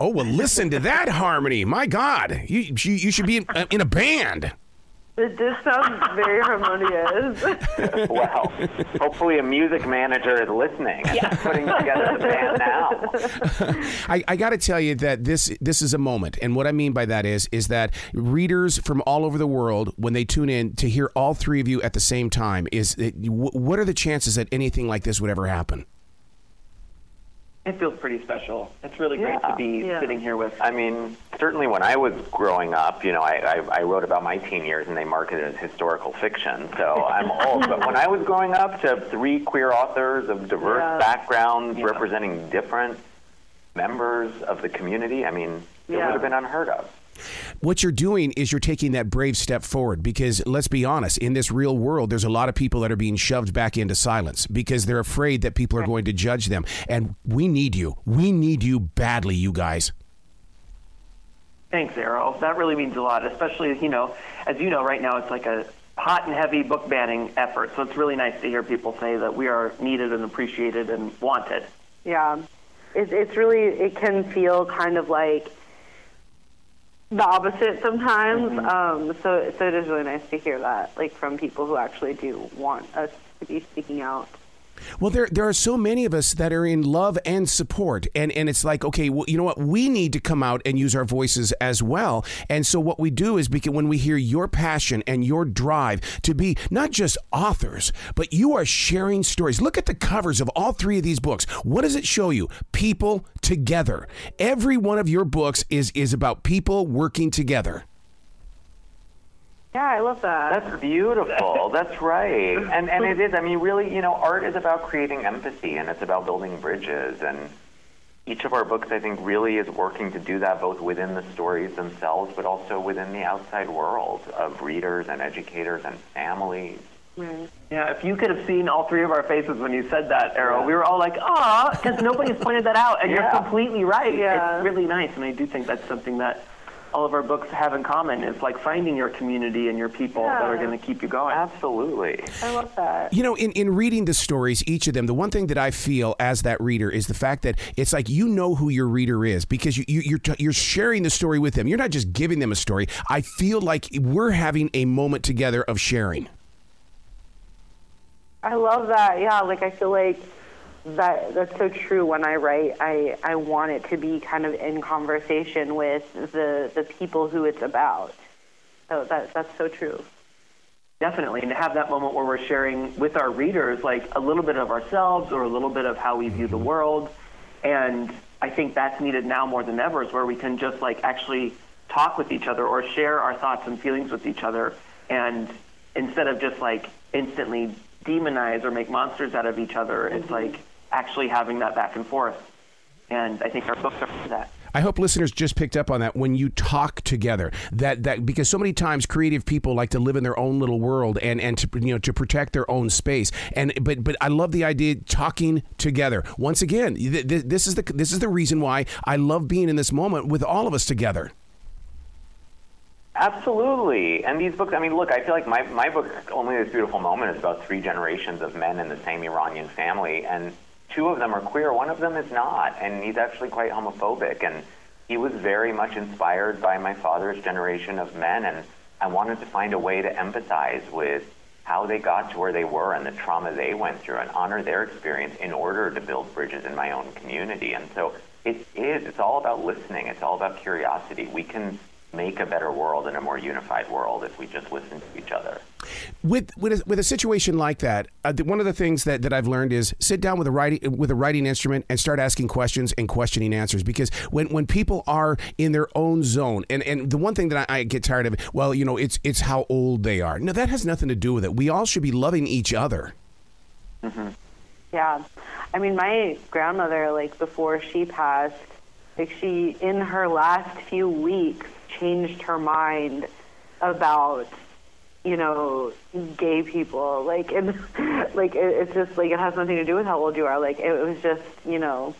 Oh well, listen to that harmony. My God, you you, you should be in, uh, in a band. It just sounds very harmonious. well, hopefully a music manager is listening and putting together the band now. I, I got to tell you that this this is a moment, and what I mean by that is is that readers from all over the world, when they tune in to hear all three of you at the same time, is it, what are the chances that anything like this would ever happen? It feels pretty special. It's really great Yeah. to be Yeah. sitting here with. I mean, certainly when I was growing up, you know, I, I, I wrote about my teen years and they marketed it as historical fiction, so I'm old. But when I was growing up, to have three queer authors of diverse Yeah. backgrounds Yeah. representing different members of the community, I mean, it would have been unheard of. What you're doing is you're taking that brave step forward because let's be honest, in this real world, there's a lot of people that are being shoved back into silence because they're afraid that people are going to judge them. And we need you. We need you badly, you guys. Thanks, Arroe. That really means a lot, especially, you know, as you know, right now it's like a hot and heavy book banning effort. So it's really nice to hear people say that we are needed and appreciated and wanted. yeah, it's it's really it can feel kind of like the opposite sometimes. Um, so so it is really nice to hear that, like from people who actually do want us to be speaking out. Well, there there are so many of us that are in love and support, and and it's like, okay, well, you know what? We need to come out and use our voices as well. And so what we do is because when we hear your passion and your drive to be not just authors, but you are sharing stories. Look at the covers of all three of these books. What does it show you? People together. Every one of your books is is about people working together. Yeah, I love that. That's beautiful. That's right. And and it is. I mean, really, you know, art is about creating empathy, and it's about building bridges. And each of our books, I think, really is working to do that, both within the stories themselves, but also within the outside world of readers and educators and families. Yeah, if you could have seen all three of our faces when you said that, Arroe, we were all like, ah, because nobody's pointed that out, and Yeah. you're completely right. Yeah. It's really nice, and I do think that's something that all of our books have in common is like finding your community and your people that are going to keep you going. Absolutely. I love that. You know, in, in reading the stories, each of them, the one thing that I feel as that reader is the fact that it's like you know who your reader is because you, you, you're, t- you're sharing the story with them. You're not just giving them a story. I feel like we're having a moment together of sharing. I love that. Yeah, like I feel like that that's so true when I write. I I want it to be kind of in conversation with the the people who it's about. So that that's so true. Definitely, and to have that moment where we're sharing with our readers like a little bit of ourselves or a little bit of how we view the mm-hmm. world, and I think that's needed now more than ever, is where we can just like actually talk with each other or share our thoughts and feelings with each other, and instead of just like instantly demonize or make monsters out of each other, it's mm-hmm. like actually having that back and forth, and I think our books are for that. I hope listeners just picked up on that when you talk together. That that because so many times creative people like to live in their own little world and and to you know to protect their own space. And but but I love the idea talking together. Once again, th- th- this is the this is the reason why I love being in this moment with all of us together. Absolutely. And these books, I mean, look, I feel like my, my book, Only This Beautiful Moment, is about three generations of men in the same Iranian family. And two of them are queer, one of them is not. And he's actually quite homophobic. And he was very much inspired by my father's generation of men. And I wanted to find a way to empathize with how they got to where they were and the trauma they went through and honor their experience in order to build bridges in my own community. And so it is, it's all about listening, it's all about curiosity. We can make a better world and a more unified world if we just listen to each other. With with a, with a situation like that, uh, the, one of the things that, that I've learned is sit down with a writing with a writing instrument and start asking questions and questioning answers. Because when, when people are in their own zone, and, and the one thing that I, I get tired of, well, you know, it's it's how old they are. No, that has nothing to do with it. We all should be loving each other. Yeah. I mean, my grandmother, like, before she passed, like, she, in her last few weeks, changed her mind about, you know, gay people. Like, and, like, it, it's just, like, it has nothing to do with how old you are. Like, it was just, you know,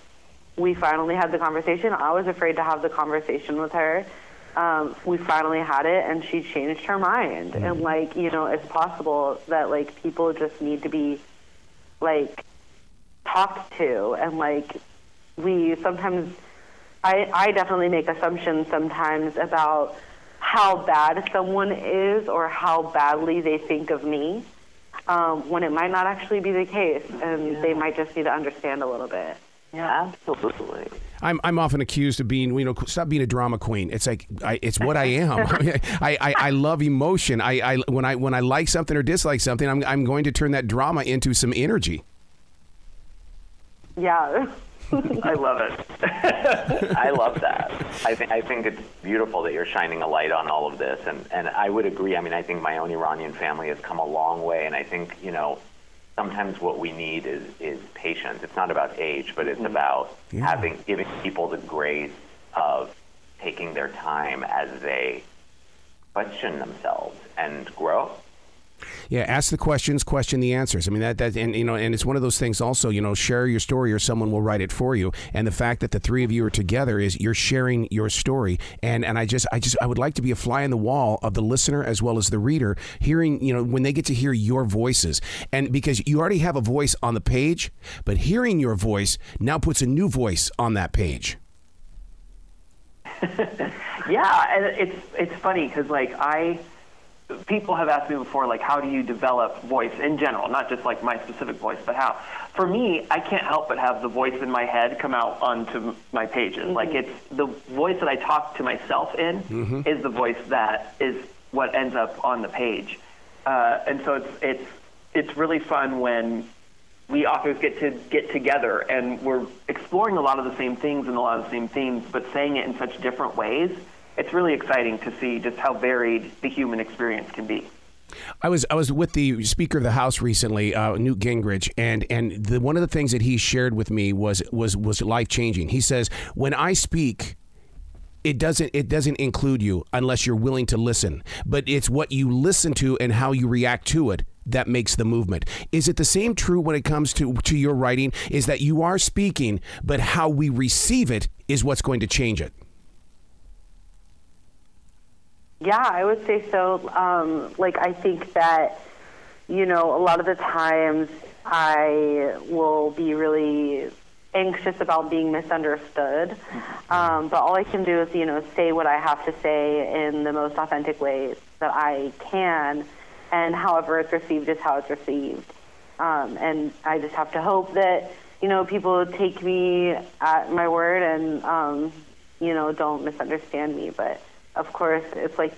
we finally had the conversation. I was afraid to have the conversation with her. Um, we finally had it, and she changed her mind. And, like, you know, it's possible that, like, people just need to be, like, talked to and like we sometimes I, I definitely make assumptions sometimes about how bad someone is or how badly they think of me um, when it might not actually be the case and yeah. they might just need to understand a little bit. Yeah, absolutely. I'm I'm often accused of being you know stop being a drama queen. It's like I, it's what I am. I, I, I love emotion. I, I when I when I like something or dislike something, I'm I'm going to turn that drama into some energy. Yeah. I love it. I love that. I think I think it's beautiful that you're shining a light on all of this, and and I would agree. I mean, I think my own Iranian family has come a long way, and I think you know sometimes what we need is is patience. It's not about age, but it's mm-hmm. about yeah. having giving people the grace of taking their time as they question themselves and grow. Yeah, ask the questions, question the answers. I mean that that and you know and it's one of those things also, you know, share your story or someone will write it for you. And the fact that the three of you are together is you're sharing your story. And and I just I just I would like to be a fly in the wall of the listener as well as the reader hearing, you know, when they get to hear your voices. And because you already have a voice on the page, but hearing your voice now puts a new voice on that page. yeah, and it's it's funny cuz like I people have asked me before, like, how do you develop voice in general, not just like my specific voice, but how? For me, I can't help but have the voice in my head come out onto my pages. Mm-hmm. Like, it's the voice that I talk to myself in mm-hmm. is the voice that is what ends up on the page. Uh, and so it's it's it's really fun when we authors get to get together and we're exploring a lot of the same things and a lot of the same themes, but saying it in such different ways it's really exciting to see just how varied the human experience can be. I was I was with the Speaker of the House recently, uh, Newt Gingrich, and and the, one of the things that he shared with me was was was life changing. He says, "When I speak." It doesn't it doesn't include you unless you're willing to listen. But it's what you listen to and how you react to it that makes the movement. Is it the same true when it comes to to your writing? Is that you are speaking, but how we receive it is what's going to change it? Yeah, I would say so. Um, like, I think that, you know, a lot of the times I will be really anxious about being misunderstood. Um, but all I can do is, you know, say what I have to say in the most authentic ways that I can. And however it's received is how it's received. Um, and I just have to hope that, you know, people take me at my word and, um, you know, don't misunderstand me. But of course, it's like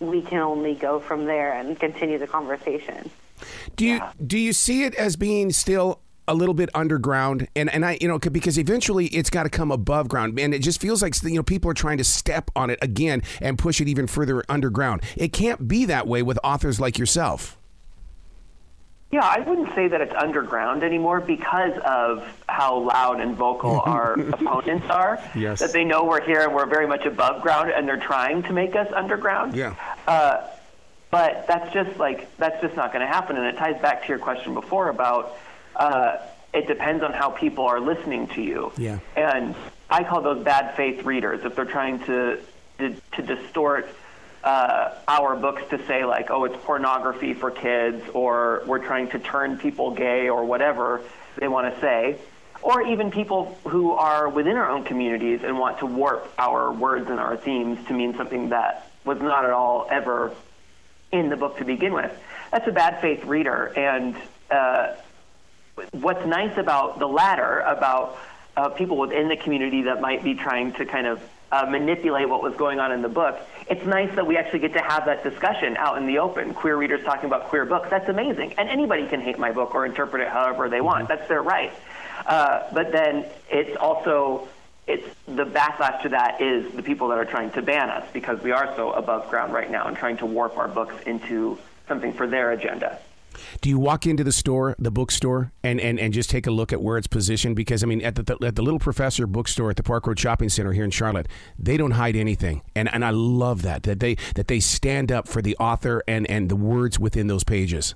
we can only go from there and continue the conversation. Do you yeah. do you see it as being still a little bit underground and and I you know because eventually it's got to come above ground and it just feels like you know people are trying to step on it again and push it even further underground. It can't be that way with authors like yourself. Yeah, I wouldn't say that it's underground anymore because of how loud and vocal our opponents are. Yes. That they know we're here and we're very much above ground and they're trying to make us underground. Yeah. Uh, but that's just like, that's just not going to happen. And it ties back to your question before about uh, it depends on how people are listening to you. Yeah. And I call those bad faith readers if they're trying to, to, to distort uh, our books to say like, oh, it's pornography for kids, or we're trying to turn people gay, or whatever they want to say, or even people who are within our own communities and want to warp our words and our themes to mean something that was not at all ever in the book to begin with. That's a bad faith reader, and uh, what's nice about the latter, about uh, people within the community that might be trying to kind of uh, manipulate what was going on in the book. It's nice that we actually get to have that discussion out in the open. Queer readers talking about queer books. That's amazing. And anybody can hate my book or interpret it however they want. Mm-hmm. That's their right. Uh, but then it's also it's the backlash to that is the people that are trying to ban us because we are so above ground right now and trying to warp our books into something for their agenda. Do you walk into the store, the bookstore, and, and, and just take a look at where it's positioned? Because I mean, at the, at the Little Professor bookstore at the Park Road Shopping Center here in Charlotte, they don't hide anything, and and I love that that they that they stand up for the author and and the words within those pages.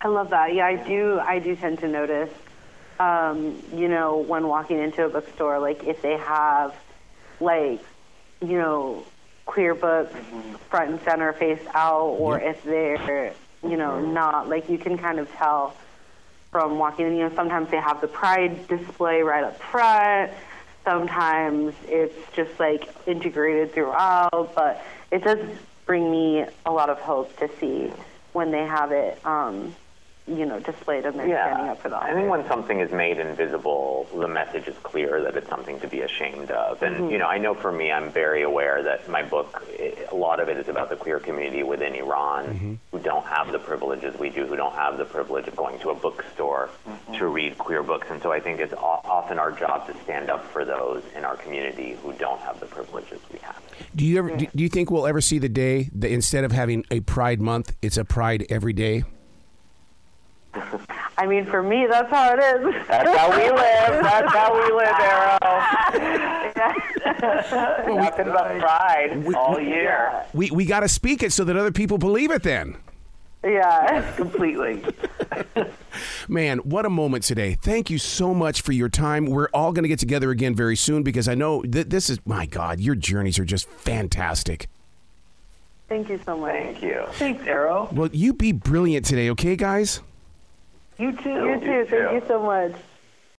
I love that. Yeah, I do. I do tend to notice, um, you know, when walking into a bookstore, like if they have, like, you know, queer books front and center face out or if they're you know not like you can kind of tell from walking in you know sometimes they have the pride display right up front. Sometimes it's just like integrated throughout, but it does bring me a lot of hope to see when they have it, um, you know, displayed and they're standing up for the I think when something is made invisible, the message is clear that it's something to be ashamed of. And Mm-hmm. you know, I know for me, I'm very aware that my book, a lot of it is about the queer community within Iran Mm-hmm. who don't have the privileges we do, who don't have the privilege of going to a bookstore Mm-hmm. to read queer books. And so I think it's often our job to stand up for those in our community who don't have the privileges we have. Do you ever? Do, do you think we'll ever see the day that instead of having a Pride Month, it's a Pride every day? I mean, for me, that's how it is. That's how we live. That's how we live, Arroe. Nothing but pride all year. We we got to speak it so that other people believe it. Then, yeah. Completely. man, what a moment today! Thank you so much for your time. We're all going to get together again very soon because I know that this is my God. Your journeys are just fantastic. Thank you so much. Thank you. Thanks, Arroe. Well, you be brilliant today, okay, guys? You too. You too. Thank too. you so much.